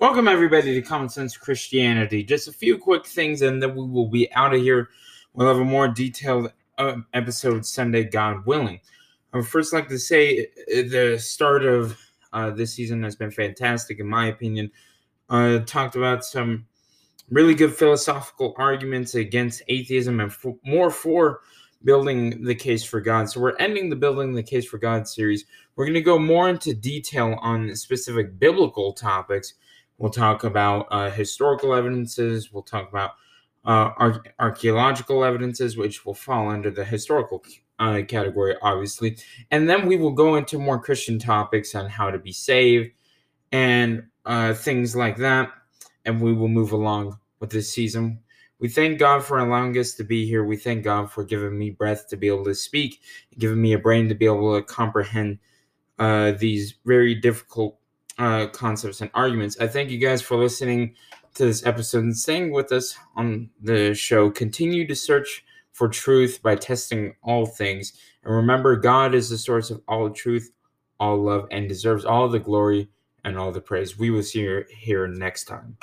Welcome, everybody, to Common Sense Christianity. Just a few quick things, and then we will be out of here. We'll have a more detailed uh, episode Sunday, God willing. I would first like to say uh, the start of uh, this season has been fantastic, in my opinion. Uh, talked about some really good philosophical arguments against atheism and f- more for building the case for God. So we're ending the building the case for God series. We're going to go more into detail on specific biblical topics. We'll talk about uh, historical evidences. We'll talk about uh, ar- archaeological evidences, which will fall under the historical uh, category, obviously. And then we will go into more Christian topics on how to be saved and uh, things like that. And we will move along with this season. We thank God for allowing us to be here. We thank God for giving me breath to be able to speak, giving me a brain to be able to comprehend uh, these very difficult uh, concepts and arguments. I thank you guys for listening to this episode and staying with us on the show. Continue to search for truth by testing all things. And remember, God is the source of all truth, all love, and deserves all the glory and all the praise. We will see you here next time.